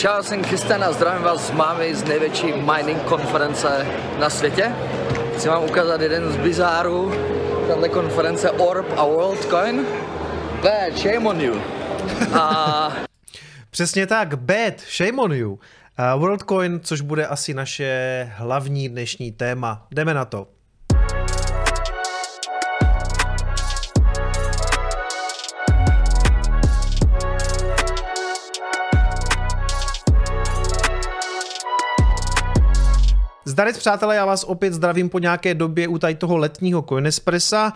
Čau, jsem Christian a zdravím vás z mámy z největší mining konference na světě. Chci vám ukázat jeden z bizárů tato konference Orb a WorldCoin. Bad, shame on you. A... Přesně tak, bad, shame on you. WorldCoin, což bude asi naše hlavní dnešní téma. Jdeme na to. Zdarec přátelé, já vás opět zdravím po nějaké době u tady toho letního Coinespressa.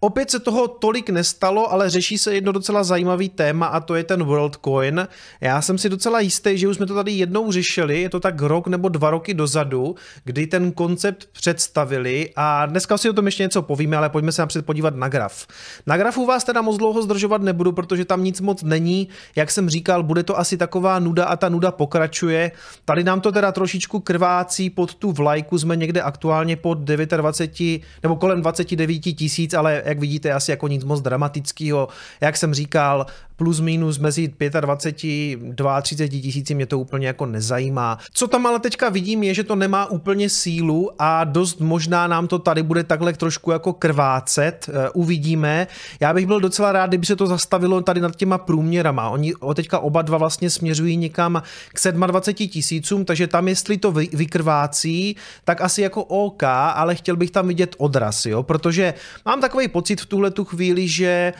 Opět se toho tolik nestalo, ale řeší se jedno docela zajímavý téma a to je ten WorldCoin. Já jsem si docela jistý, že už jsme to tady jednou řešili, je to tak rok nebo dva roky dozadu, kdy ten koncept představili a dneska si o tom ještě něco povíme, ale pojďme se napřed podívat na graf. Na grafu vás teda moc dlouho zdržovat nebudu, protože tam nic moc není. Jak jsem říkal, bude to asi taková nuda a ta nuda pokračuje. Tady nám to teda trošičku krvácí pod tu vlajku, jsme někde aktuálně pod 29 nebo kolem 29 tisíc, ale jak vidíte, asi jako nic moc dramatického. Jak jsem říkal, plus minus mezi 25 32 tisíci mě to úplně jako nezajímá. Co tam ale teďka vidím je, že to nemá úplně sílu a dost možná nám to tady bude takhle trošku jako krvácet, eh, uvidíme. Já bych byl docela rád, kdyby se to zastavilo tady nad těma průměrama. Oni teďka oba dva vlastně směřují někam k 27 tisícům, takže tam jestli to vykrvácí, tak asi jako OK, ale chtěl bych tam vidět odraz, jo, protože mám takový pocit v tuhle tu chvíli, že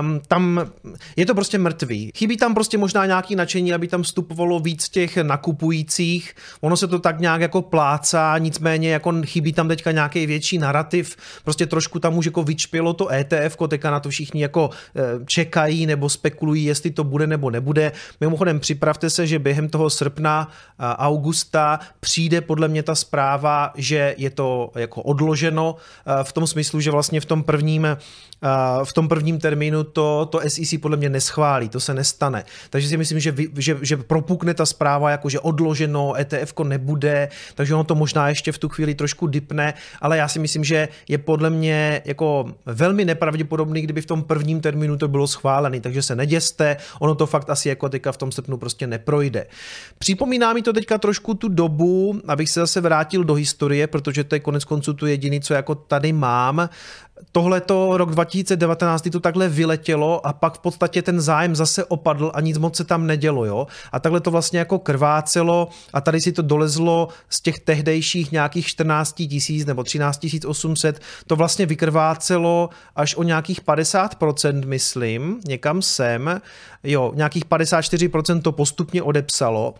um, tam je to prostě mrtvý. Chybí tam prostě možná nějaký nadšení, aby tam vstupovalo víc těch nakupujících. Ono se to tak nějak jako plácá, nicméně jako chybí tam teďka nějaký větší narrativ. Prostě trošku tam už jako vyčpělo to ETF, teďka na to všichni jako eh, čekají nebo spekulují, jestli to bude nebo nebude. Mimochodem připravte se, že během toho srpna, augusta přijde podle mě ta zpráva, že je to jako odloženo eh, v tom smyslu, že vlastně v tom prvním, eh, v tom prvním termínu to, to SEC podle mě neschválí, to se nestane. Takže si myslím, že, vy, že, že propukne ta zpráva, jako že odloženo, ETF nebude, takže ono to možná ještě v tu chvíli trošku dipne, ale já si myslím, že je podle mě jako velmi nepravděpodobný, kdyby v tom prvním termínu to bylo schválené, takže se neděste, ono to fakt asi jako teďka v tom srpnu prostě neprojde. Připomíná mi to teďka trošku tu dobu, abych se zase vrátil do historie, protože to je konec konců tu jediný, co jako tady mám tohleto rok 2019 to takhle vyletělo a pak v podstatě ten zájem zase opadl a nic moc se tam nedělo, jo. A takhle to vlastně jako krvácelo a tady si to dolezlo z těch tehdejších nějakých 14 tisíc nebo 13 800, to vlastně vykrvácelo až o nějakých 50%, myslím, někam sem, jo, nějakých 54% to postupně odepsalo.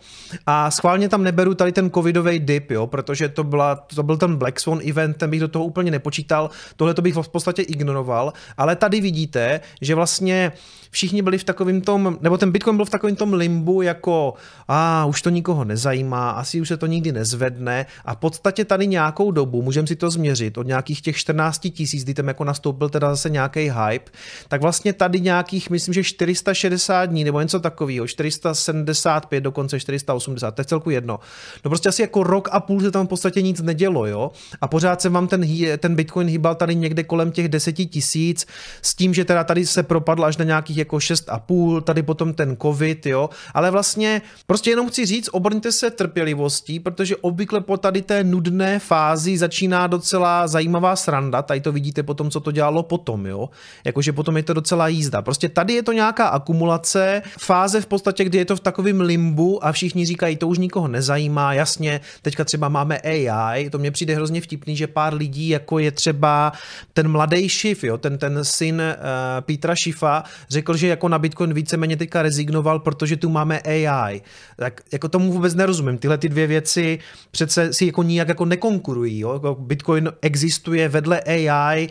A schválně tam neberu tady ten covidový dip, jo, protože to, byla, to byl ten Black Swan event, ten bych do toho úplně nepočítal, tohle to bych podstatě ignoroval, ale tady vidíte, že vlastně všichni byli v takovém tom, nebo ten Bitcoin byl v takovém tom limbu jako a už to nikoho nezajímá, asi už se to nikdy nezvedne a v podstatě tady nějakou dobu, můžeme si to změřit, od nějakých těch 14 tisíc, kdy tam jako nastoupil teda zase nějaký hype, tak vlastně tady nějakých, myslím, že 460 dní nebo něco takového, 475 dokonce 480, to je celku jedno. No prostě asi jako rok a půl se tam v podstatě nic nedělo, jo, a pořád se vám ten, ten Bitcoin hýbal tady někde kolem těch 10 tisíc, s tím, že teda tady se propadl až na nějakých jako 6,5, tady potom ten covid, jo, ale vlastně prostě jenom chci říct, obrňte se trpělivostí, protože obvykle po tady té nudné fázi začíná docela zajímavá sranda, tady to vidíte potom, co to dělalo potom, jo, jakože potom je to docela jízda. Prostě tady je to nějaká akumulace, fáze v podstatě, kdy je to v takovém limbu a všichni říkají, to už nikoho nezajímá, jasně, teďka třeba máme AI, to mně přijde hrozně vtipný, že pár lidí, jako je třeba ten mladý Schiff, jo, ten, ten syn uh, Petra Schiffa, řekl, že jako na Bitcoin víceméně teďka rezignoval, protože tu máme AI. Tak jako tomu vůbec nerozumím. Tyhle ty dvě věci přece si jako nijak jako nekonkurují. Jo? Jako Bitcoin existuje vedle AI,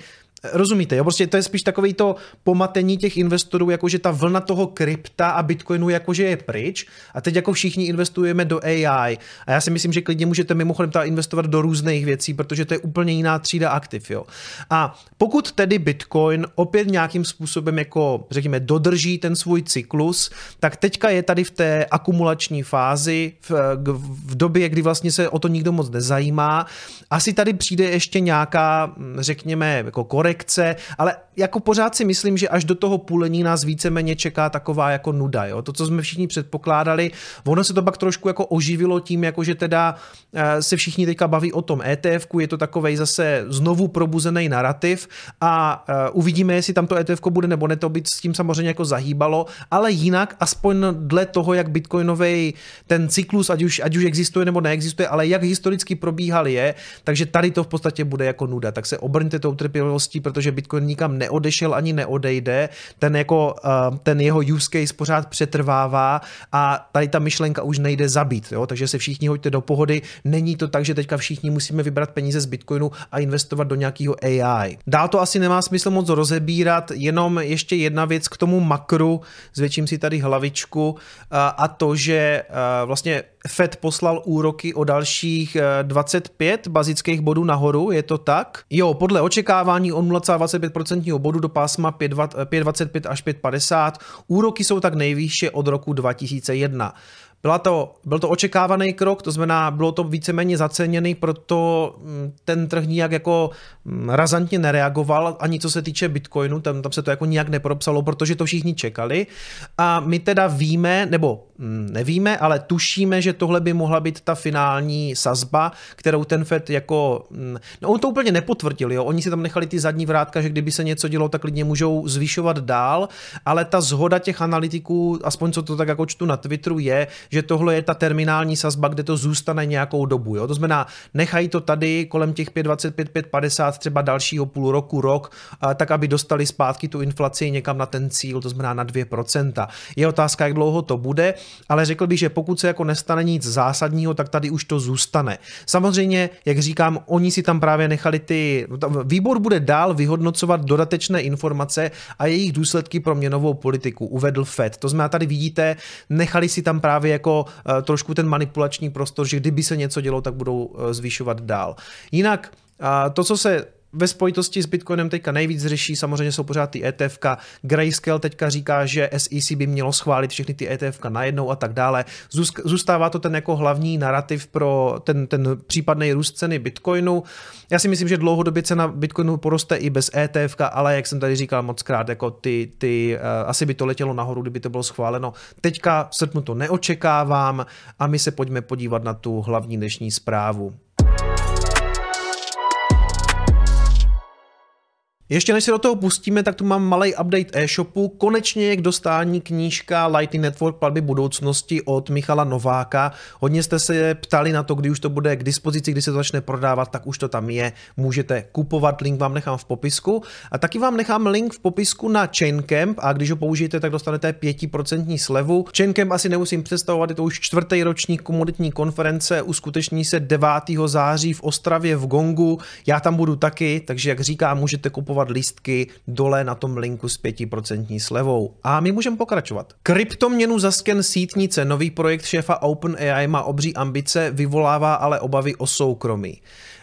Rozumíte, jo? Prostě to je spíš takový to pomatení těch investorů, jakože ta vlna toho krypta a bitcoinu jakože je pryč a teď jako všichni investujeme do AI. A já si myslím, že klidně můžete mimochodem ta investovat do různých věcí, protože to je úplně jiná třída aktiv, jo. A pokud tedy bitcoin opět nějakým způsobem jako, řekněme, dodrží ten svůj cyklus, tak teďka je tady v té akumulační fázi, v, v době, kdy vlastně se o to nikdo moc nezajímá. Asi tady přijde ještě nějaká, řekněme, jako korekce korekce, ale jako pořád si myslím, že až do toho půlení nás víceméně čeká taková jako nuda. Jo? To, co jsme všichni předpokládali, ono se to pak trošku jako oživilo tím, jako že teda eh, se všichni teďka baví o tom ETF, je to takovej zase znovu probuzený narrativ a uh, uvidíme, jestli tam to ETF bude nebo ne, to by s tím samozřejmě jako zahýbalo, ale jinak aspoň dle toho, jak bitcoinový ten cyklus, ať už, ať už existuje nebo neexistuje, ale jak historicky probíhal je, takže tady to v podstatě bude jako nuda. Tak se obrňte tou trpělivostí, protože bitcoin nikam neodešel ani neodejde, ten, jako, uh, ten jeho use case pořád přetrvává a tady ta myšlenka už nejde zabít, jo? takže se všichni hoďte do pohody, není to tak, že teďka všichni musíme vybrat peníze z bitcoinu a investovat do nějakého AI. Dál to asi nemá smysl moc rozebírat, jenom ještě jedna věc k tomu makru, zvětším si tady hlavičku, a to, že vlastně Fed poslal úroky o dalších 25 bazických bodů nahoru, je to tak? Jo, podle očekávání o 0,25% bodu do pásma 5,25 až 5,50. Úroky jsou tak nejvýše od roku 2001. Byla to, byl to očekávaný krok, to znamená, bylo to víceméně zaceněný, proto mm, ten trh nijak jako mm, razantně nereagoval, ani co se týče Bitcoinu, tam, tam se to jako nijak nepropsalo, protože to všichni čekali. A my teda víme, nebo nevíme, ale tušíme, že tohle by mohla být ta finální sazba, kterou ten Fed jako, no on to úplně nepotvrdil, jo, oni si tam nechali ty zadní vrátka, že kdyby se něco dělo, tak lidi můžou zvyšovat dál, ale ta zhoda těch analytiků, aspoň co to tak jako čtu na Twitteru, je, že tohle je ta terminální sazba, kde to zůstane nějakou dobu. Jo? To znamená, nechají to tady kolem těch 5,25, 5,50 třeba dalšího půl roku, rok, tak aby dostali zpátky tu inflaci někam na ten cíl, to znamená na 2%. Je otázka, jak dlouho to bude, ale řekl bych, že pokud se jako nestane nic zásadního, tak tady už to zůstane. Samozřejmě, jak říkám, oni si tam právě nechali ty, výbor bude dál vyhodnocovat dodatečné informace a jejich důsledky pro měnovou politiku, uvedl Fed. To znamená, tady vidíte, nechali si tam právě jako uh, trošku ten manipulační prostor, že kdyby se něco dělo, tak budou uh, zvyšovat dál. Jinak to, co se ve spojitosti s Bitcoinem teďka nejvíc řeší, samozřejmě jsou pořád ty ETF. Grayscale teďka říká, že SEC by mělo schválit všechny ty ETF najednou a tak dále. Zůstává to ten jako hlavní narrativ pro ten, ten případný růst ceny Bitcoinu. Já si myslím, že dlouhodobě cena Bitcoinu poroste i bez ETF, ale jak jsem tady říkal moc krát, jako ty, ty, uh, asi by to letělo nahoru, kdyby to bylo schváleno. Teďka v srpnu to neočekávám a my se pojďme podívat na tu hlavní dnešní zprávu. Ještě než se do toho pustíme, tak tu mám malý update e-shopu. Konečně je k dostání knížka Lightning Network platby budoucnosti od Michala Nováka. Hodně jste se ptali na to, kdy už to bude k dispozici, kdy se to začne prodávat, tak už to tam je. Můžete kupovat, link vám nechám v popisku. A taky vám nechám link v popisku na Chaincamp a když ho použijete, tak dostanete 5% slevu. Chaincamp asi nemusím představovat, je to už čtvrtý ročník komoditní konference, uskuteční se 9. září v Ostravě v Gongu. Já tam budu taky, takže jak říkám, můžete kupovat nakupovat lístky dole na tom linku s 5% slevou. A my můžeme pokračovat. Kryptoměnu za sken sítnice, nový projekt šéfa OpenAI má obří ambice, vyvolává ale obavy o soukromí.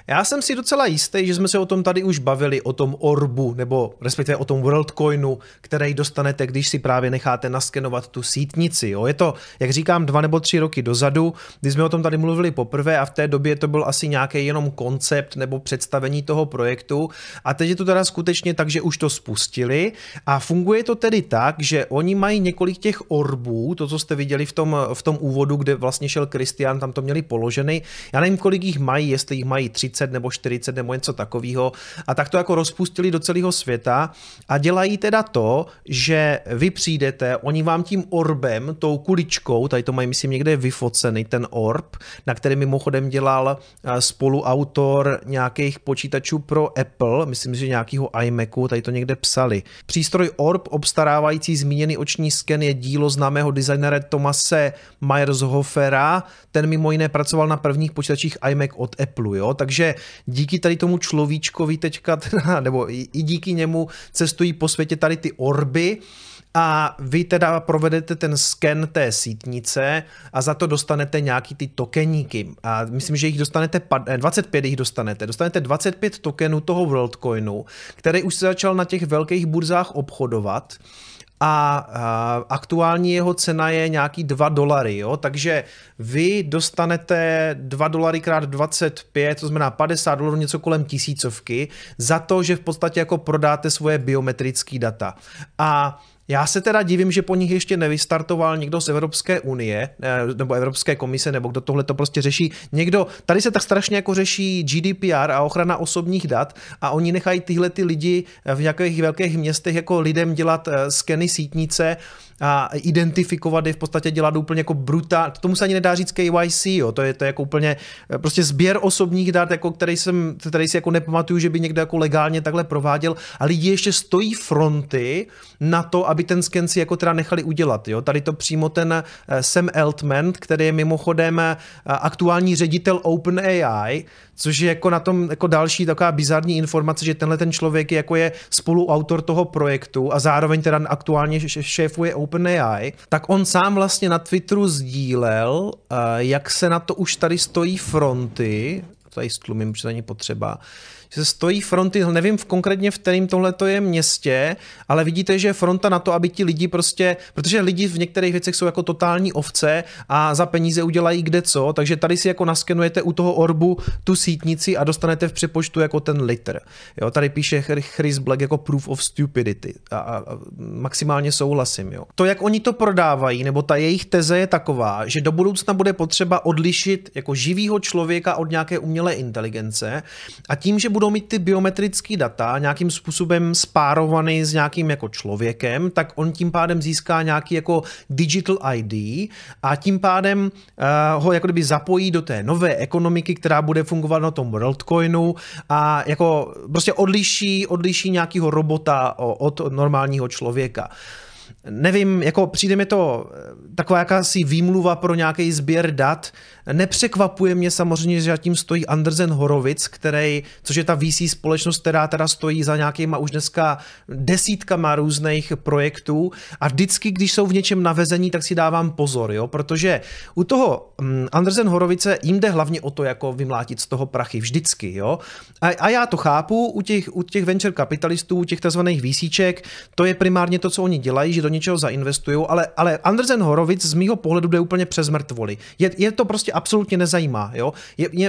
Já jsem si docela jistý, že jsme se o tom tady už bavili, o tom orbu, nebo respektive o tom WorldCoinu, který dostanete, když si právě necháte naskenovat tu sítnici. Jo? Je to, jak říkám, dva nebo tři roky dozadu, kdy jsme o tom tady mluvili poprvé a v té době to byl asi nějaký jenom koncept nebo představení toho projektu. A teď je to teda skutečně tak, že už to spustili a funguje to tedy tak, že oni mají několik těch orbů, to, co jste viděli v tom, v tom úvodu, kde vlastně šel Kristian, tam to měli položený. Já nevím, kolik jich mají, jestli jich mají 30 30 nebo 40 nebo něco takového. A tak to jako rozpustili do celého světa a dělají teda to, že vy přijdete, oni vám tím orbem, tou kuličkou, tady to mají myslím někde vyfocený, ten orb, na který mimochodem dělal eh, spoluautor nějakých počítačů pro Apple, myslím, že nějakého iMacu, tady to někde psali. Přístroj Orb obstarávající zmíněný oční sken je dílo známého designera Tomase Meyershofera, ten mimo jiné pracoval na prvních počítačích iMac od Apple, jo? takže díky tady tomu človíčkovi teďka, teda, nebo i, i díky němu cestují po světě tady ty orby, a vy teda provedete ten sken té sítnice a za to dostanete nějaký ty tokeníky. A myslím, že jich dostanete, 25 jich dostanete. Dostanete 25 tokenů toho WorldCoinu, který už se začal na těch velkých burzách obchodovat a, aktuální jeho cena je nějaký 2 dolary, jo? takže vy dostanete 2 dolary krát 25, to znamená 50 dolarů, něco kolem tisícovky, za to, že v podstatě jako prodáte svoje biometrické data. A já se teda divím, že po nich ještě nevystartoval někdo z Evropské unie, eh, nebo Evropské komise, nebo kdo tohle to prostě řeší. Někdo, tady se tak strašně jako řeší GDPR a ochrana osobních dat a oni nechají tyhle ty lidi v nějakých velkých městech jako lidem dělat eh, skeny sítnice, a identifikovat je v podstatě dělat úplně jako brutál, tomu se ani nedá říct KYC, jo, to je to je jako úplně eh, prostě sběr osobních dat, jako který jsem, který si jako nepamatuju, že by někdo jako legálně takhle prováděl a lidi ještě stojí fronty na to, aby ten sken si jako teda nechali udělat, jo, tady to přímo ten eh, Sam Altman, který je mimochodem eh, aktuální ředitel OpenAI, což je jako na tom jako další taková bizarní informace, že tenhle ten člověk je jako je spoluautor toho projektu a zároveň teda aktuálně šéfuje OpenAI, tak on sám vlastně na Twitteru sdílel, eh, jak se na to už tady stojí fronty, tady stlumím, protože to není potřeba, že se stojí fronty, nevím v konkrétně v kterým tohle to je městě, ale vidíte, že je fronta na to, aby ti lidi prostě, protože lidi v některých věcech jsou jako totální ovce a za peníze udělají kde co, takže tady si jako naskenujete u toho orbu tu sítnici a dostanete v přepočtu jako ten liter. Jo, tady píše Chris Black jako proof of stupidity a, a, a maximálně souhlasím. Jo. To, jak oni to prodávají, nebo ta jejich teze je taková, že do budoucna bude potřeba odlišit jako živýho člověka od nějaké umělé inteligence a tím, že budou mít ty biometrické data nějakým způsobem spárovaný s nějakým jako člověkem, tak on tím pádem získá nějaký jako digital ID a tím pádem uh, ho jako kdyby zapojí do té nové ekonomiky, která bude fungovat na tom WorldCoinu a jako prostě odliší, odliší nějakého robota od normálního člověka nevím, jako přijde mi to taková jakási výmluva pro nějaký sběr dat, Nepřekvapuje mě samozřejmě, že tím stojí Andersen Horovic, který, což je ta VC společnost, která teda stojí za nějakýma už dneska desítkama různých projektů. A vždycky, když jsou v něčem navezení, tak si dávám pozor, jo, protože u toho um, Andersen Horovice jim jde hlavně o to, jako vymlátit z toho prachy vždycky, jo. A, a já to chápu, u těch, u těch venture kapitalistů, u těch tzv. VCček, to je primárně to, co oni dělají, že něčeho zainvestují, ale, ale Andersen Horovic z mýho pohledu jde úplně přes mrtvoli. Je, je to prostě absolutně nezajímá. Jo?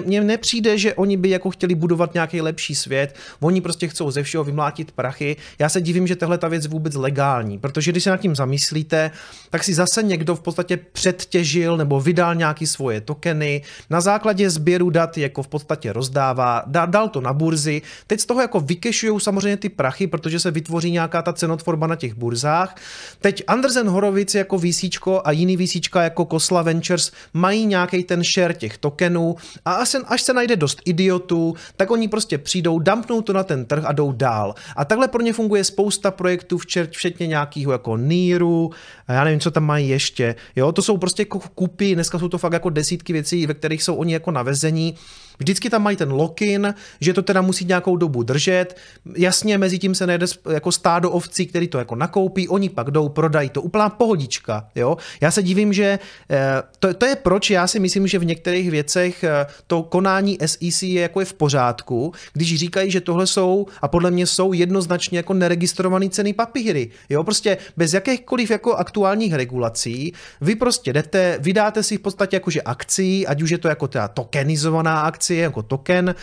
Mně nepřijde, že oni by jako chtěli budovat nějaký lepší svět, oni prostě chcou ze všeho vymlátit prachy. Já se divím, že tahle ta věc je vůbec legální, protože když se nad tím zamyslíte, tak si zase někdo v podstatě předtěžil nebo vydal nějaký svoje tokeny, na základě sběru dat jako v podstatě rozdává, dal to na burzy, teď z toho jako vykešují samozřejmě ty prachy, protože se vytvoří nějaká ta cenotvorba na těch burzách. Teď Andersen Horovic jako VCčko a jiný VCčka jako Kosla Ventures mají nějaký ten share těch tokenů a až se, až se najde dost idiotů, tak oni prostě přijdou, dumpnou to na ten trh a jdou dál. A takhle pro ně funguje spousta projektů, včetně nějakého jako Niru, a já nevím, co tam mají ještě. Jo, to jsou prostě jako kupy, dneska jsou to fakt jako desítky věcí, ve kterých jsou oni jako navezení. Vždycky tam mají ten lock-in, že to teda musí nějakou dobu držet. Jasně, mezi tím se najde jako stádo ovcí, který to jako nakoupí, oni pak jdou, prodají to. Úplná pohodička, jo. Já se divím, že eh, to, to je proč já si myslím, že v některých věcech eh, to konání SEC je jako je v pořádku, když říkají, že tohle jsou a podle mě jsou jednoznačně jako neregistrované ceny papíry. Jo, prostě bez jakýchkoliv jako aktuálních regulací, vy prostě jdete, vydáte si v podstatě jakože akcí, ať už je to jako teda tokenizovaná akcie, jako token,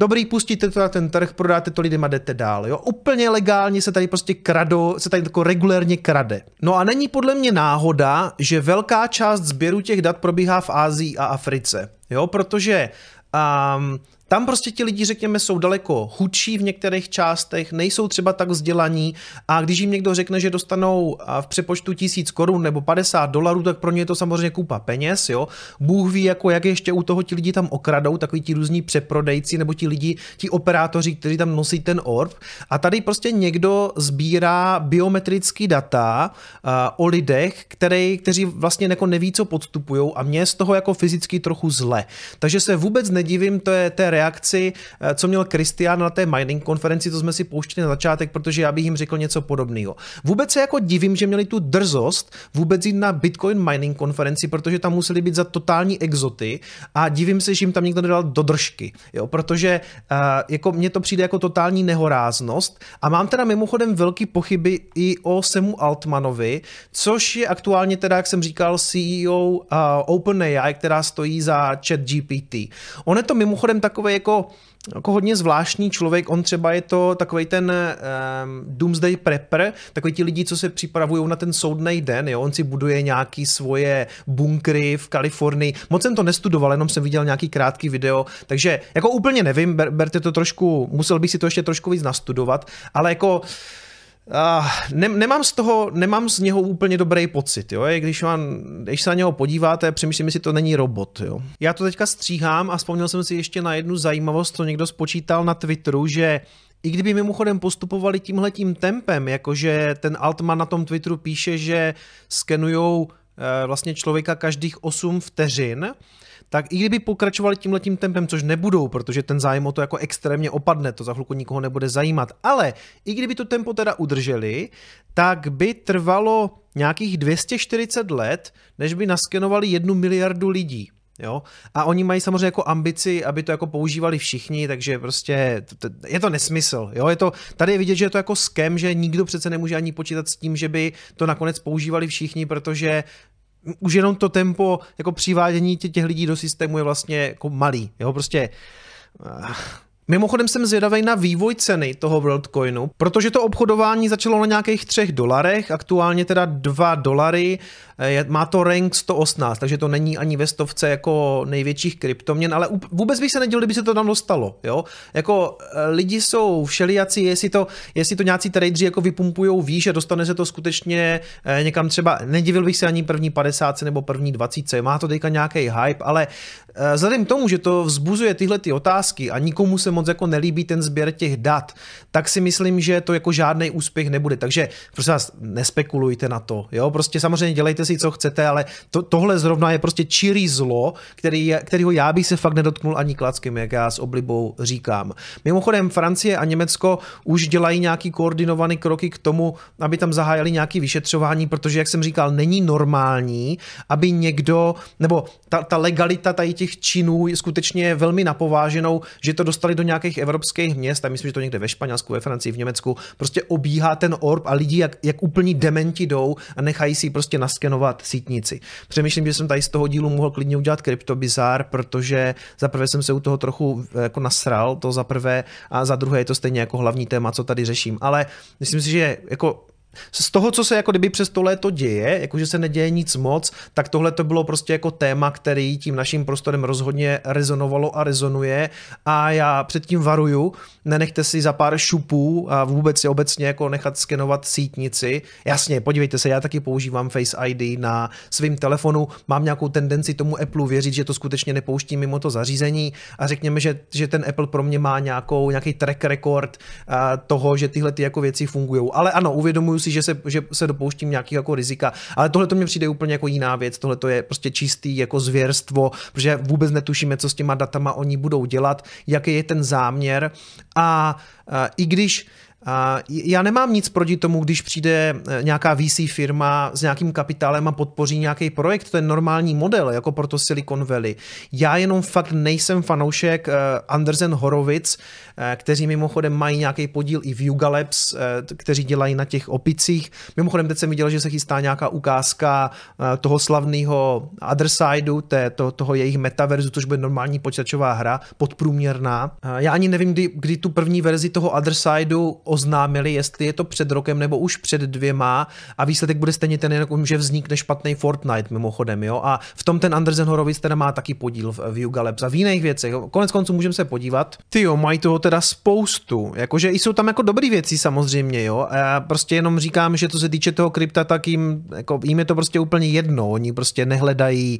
Dobrý, pustíte to na ten trh, prodáte to lidem a jdete dál. Jo? Úplně legálně se tady prostě krado, se tady jako regulérně krade. No a není podle mě náhoda, že velká část sběru těch dat probíhá v Ázii a Africe. Jo, protože um, tam prostě ti lidi, řekněme, jsou daleko chudší v některých částech, nejsou třeba tak vzdělaní a když jim někdo řekne, že dostanou v přepočtu tisíc korun nebo 50 dolarů, tak pro ně je to samozřejmě koupa peněz, jo. Bůh ví, jako jak ještě u toho ti lidi tam okradou, takový ti různí přeprodejci nebo ti lidi, ti operátoři, kteří tam nosí ten orb. A tady prostě někdo sbírá biometrický data o lidech, který, kteří vlastně jako neví, co podstupují a mě z toho jako fyzicky trochu zle. Takže se vůbec nedivím, to je té reakci, eh, co měl Kristián na té mining konferenci, to jsme si pouštili na začátek, protože já bych jim řekl něco podobného. Vůbec se jako divím, že měli tu drzost vůbec jít na Bitcoin mining konferenci, protože tam museli být za totální exoty a divím se, že jim tam někdo nedal do držky, jo, protože uh, jako mně to přijde jako totální nehoráznost a mám teda mimochodem velký pochyby i o Semu Altmanovi, což je aktuálně teda, jak jsem říkal, CEO uh, OpenAI, která stojí za chat GPT. On je to mimochodem takový jako jako hodně zvláštní člověk, on třeba je to takový ten um, doomsday prepper, takový ti lidi, co se připravují na ten soudný den, jo? on si buduje nějaký svoje bunkry v Kalifornii. Moc jsem to nestudoval, jenom jsem viděl nějaký krátký video, takže jako úplně nevím, ber, berte to trošku, musel bych si to ještě trošku víc nastudovat, ale jako Uh, ne, nemám z toho, nemám z něho úplně dobrý pocit, jo, když, vám, když se na něho podíváte, přemýšlím, jestli to není robot, jo. Já to teďka stříhám a vzpomněl jsem si ještě na jednu zajímavost, co někdo spočítal na Twitteru, že i kdyby mimochodem postupovali tímhletím tempem, jakože ten Altman na tom Twitteru píše, že skenujou uh, vlastně člověka každých 8 vteřin, tak i kdyby pokračovali tímhletím tempem, což nebudou, protože ten zájem o to jako extrémně opadne, to za chvilku nikoho nebude zajímat, ale i kdyby to tempo teda udrželi, tak by trvalo nějakých 240 let, než by naskenovali jednu miliardu lidí. Jo? A oni mají samozřejmě jako ambici, aby to jako používali všichni, takže prostě je to nesmysl. Jo? Je to, tady je vidět, že je to jako skem, že nikdo přece nemůže ani počítat s tím, že by to nakonec používali všichni, protože už jenom to tempo jako přivádění těch lidí do systému je vlastně jako malý. Jo? Prostě uh, Mimochodem jsem zvědavý na vývoj ceny toho WorldCoinu, protože to obchodování začalo na nějakých třech dolarech, aktuálně teda dva dolary, eh, má to rank 118, takže to není ani ve stovce jako největších kryptoměn, ale vůbec bych se nedělal, kdyby se to tam dostalo, jo. Jako eh, lidi jsou všelijací, jestli to, jestli to nějací tradeři jako vypumpujou výš a dostane se to skutečně eh, někam třeba, nedivil bych se ani první 50 nebo první 20, má to teďka nějaký hype, ale vzhledem k tomu, že to vzbuzuje tyhle ty otázky a nikomu se moc jako nelíbí ten sběr těch dat, tak si myslím, že to jako žádný úspěch nebude. Takže prostě vás nespekulujte na to. Jo? Prostě samozřejmě dělejte co chcete, ale to, tohle zrovna je prostě čirý zlo, který kterýho já bych se fakt nedotknul ani klackem, jak já s oblibou říkám. Mimochodem Francie a Německo už dělají nějaký koordinovaný kroky k tomu, aby tam zahájili nějaké vyšetřování, protože, jak jsem říkal, není normální, aby někdo, nebo ta, ta legalita tady těch činů je skutečně velmi napováženou, že to dostali do nějakých evropských měst, a myslím, že to někde ve Španělsku, ve Francii, v Německu, prostě obíhá ten orb a lidi jak, jak úplní dementi jdou a nechají si prostě naskenovat sítnici. Přemýšlím, že jsem tady z toho dílu mohl klidně udělat kryptobizár, protože za prvé jsem se u toho trochu eh, jako nasral, to za prvé, a za druhé je to stejně jako hlavní téma, co tady řeším. Ale myslím si, že jako z toho, co se jako kdyby přes to léto děje, jakože se neděje nic moc, tak tohle to bylo prostě jako téma, který tím naším prostorem rozhodně rezonovalo a rezonuje a já předtím varuju, nenechte si za pár šupů a vůbec si obecně jako nechat skenovat sítnici. Jasně, podívejte se, já taky používám Face ID na svém telefonu, mám nějakou tendenci tomu Apple věřit, že to skutečně nepouští mimo to zařízení a řekněme, že, že ten Apple pro mě má nějakou, nějaký track record toho, že tyhle ty jako věci fungují. Ale ano, uvědomuji si, že se, že se dopouštím nějaký jako rizika, ale tohle to mě přijde úplně jako jiná věc, tohle to je prostě čistý jako zvěrstvo, protože vůbec netušíme, co s těma datama oni budou dělat, jaký je ten záměr. A i když já nemám nic proti tomu, když přijde eh, nějaká VC firma s nějakým kapitálem a podpoří nějaký projekt, to je normální model, jako proto Silicon Valley. Já jenom fakt nejsem fanoušek eh, Andersen Horowitz, eh, kteří mimochodem mají nějaký podíl i v Yuga Labs, kteří dělají na těch opicích. Mimochodem teď jsem viděl, že se chystá nějaká ukázka toho slavného Other Sideu, to, toho jejich metaverzu, což bude normální počítačová hra, podprůměrná. Já ani nevím, kdy, kdy tu první verzi toho Other Sideu oznámili, jestli je to před rokem nebo už před dvěma a výsledek bude stejně ten, jako že vznikne špatný Fortnite mimochodem, jo. A v tom ten Andersen Horowitz teda má taky podíl v, Yuga Labs a v jiných věcech. Konec konců můžeme se podívat. Ty jo, mají toho teda spoustu. Jakože jsou tam jako dobré věci samozřejmě, jo. A já prostě jenom říkám, že co se týče toho krypta, tak jim, jako, jim je to prostě úplně jedno. Oni prostě nehledají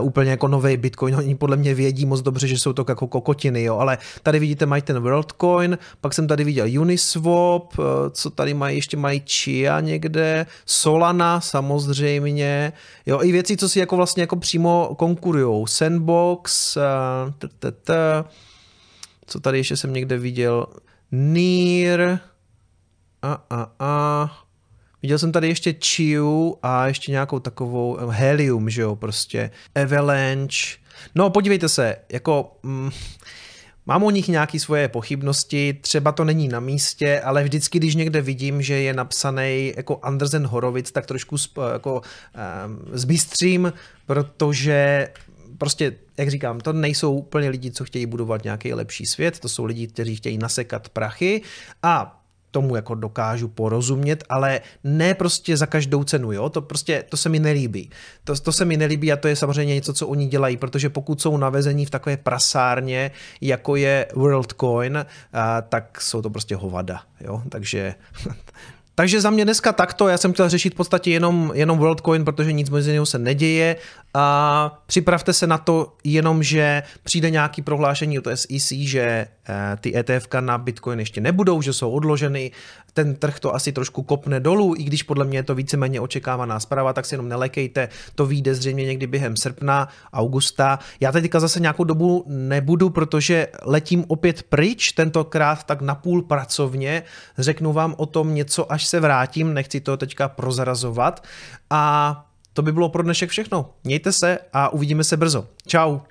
uh, úplně jako nový Bitcoin. Oni podle mě vědí moc dobře, že jsou to jako kokotiny, jo. Ale tady vidíte, mají ten WorldCoin, pak jsem tady viděl Uniswap, Swap, eh, co tady mají, ještě mají Chia někde, Solana samozřejmě, jo, i věci, co si jako vlastně jako přímo konkurujou, Sandbox, t, Co tady ještě jsem někde viděl? Near. A, a, a. Viděl jsem tady ještě Chiu a ještě nějakou takovou eh, Helium, že jo, prostě. Avalanche. No, podívejte se, jako... Mm, Mám o nich nějaké svoje pochybnosti, třeba to není na místě, ale vždycky, když někde vidím, že je napsaný jako Andersen Horovic, tak trošku jako um, zbystřím, protože prostě, jak říkám, to nejsou úplně lidi, co chtějí budovat nějaký lepší svět, to jsou lidi, kteří chtějí nasekat prachy a tomu jako dokážu porozumět, ale ne prostě za každou cenu, jo, to prostě, to se mi nelíbí. To, to se mi nelíbí a to je samozřejmě něco, co oni dělají, protože pokud jsou navezení v takové prasárně, jako je WorldCoin, a, tak jsou to prostě hovada, jo, takže takže za mě dneska takto, já jsem chtěl řešit v podstatě jenom, jenom WorldCoin, protože nic mezi něho se neděje. A připravte se na to jenom, že přijde nějaký prohlášení od SEC, že eh, ty ETF na Bitcoin ještě nebudou, že jsou odloženy, ten trh to asi trošku kopne dolů, i když podle mě je to víceméně očekávaná zpráva, tak si jenom nelekejte, to vyjde zřejmě někdy během srpna, augusta. Já teďka zase nějakou dobu nebudu, protože letím opět pryč, tentokrát tak napůl pracovně, řeknu vám o tom něco, až se vrátím, nechci to teďka prozrazovat a to by bylo pro dnešek všechno. Mějte se a uvidíme se brzo. Ciao.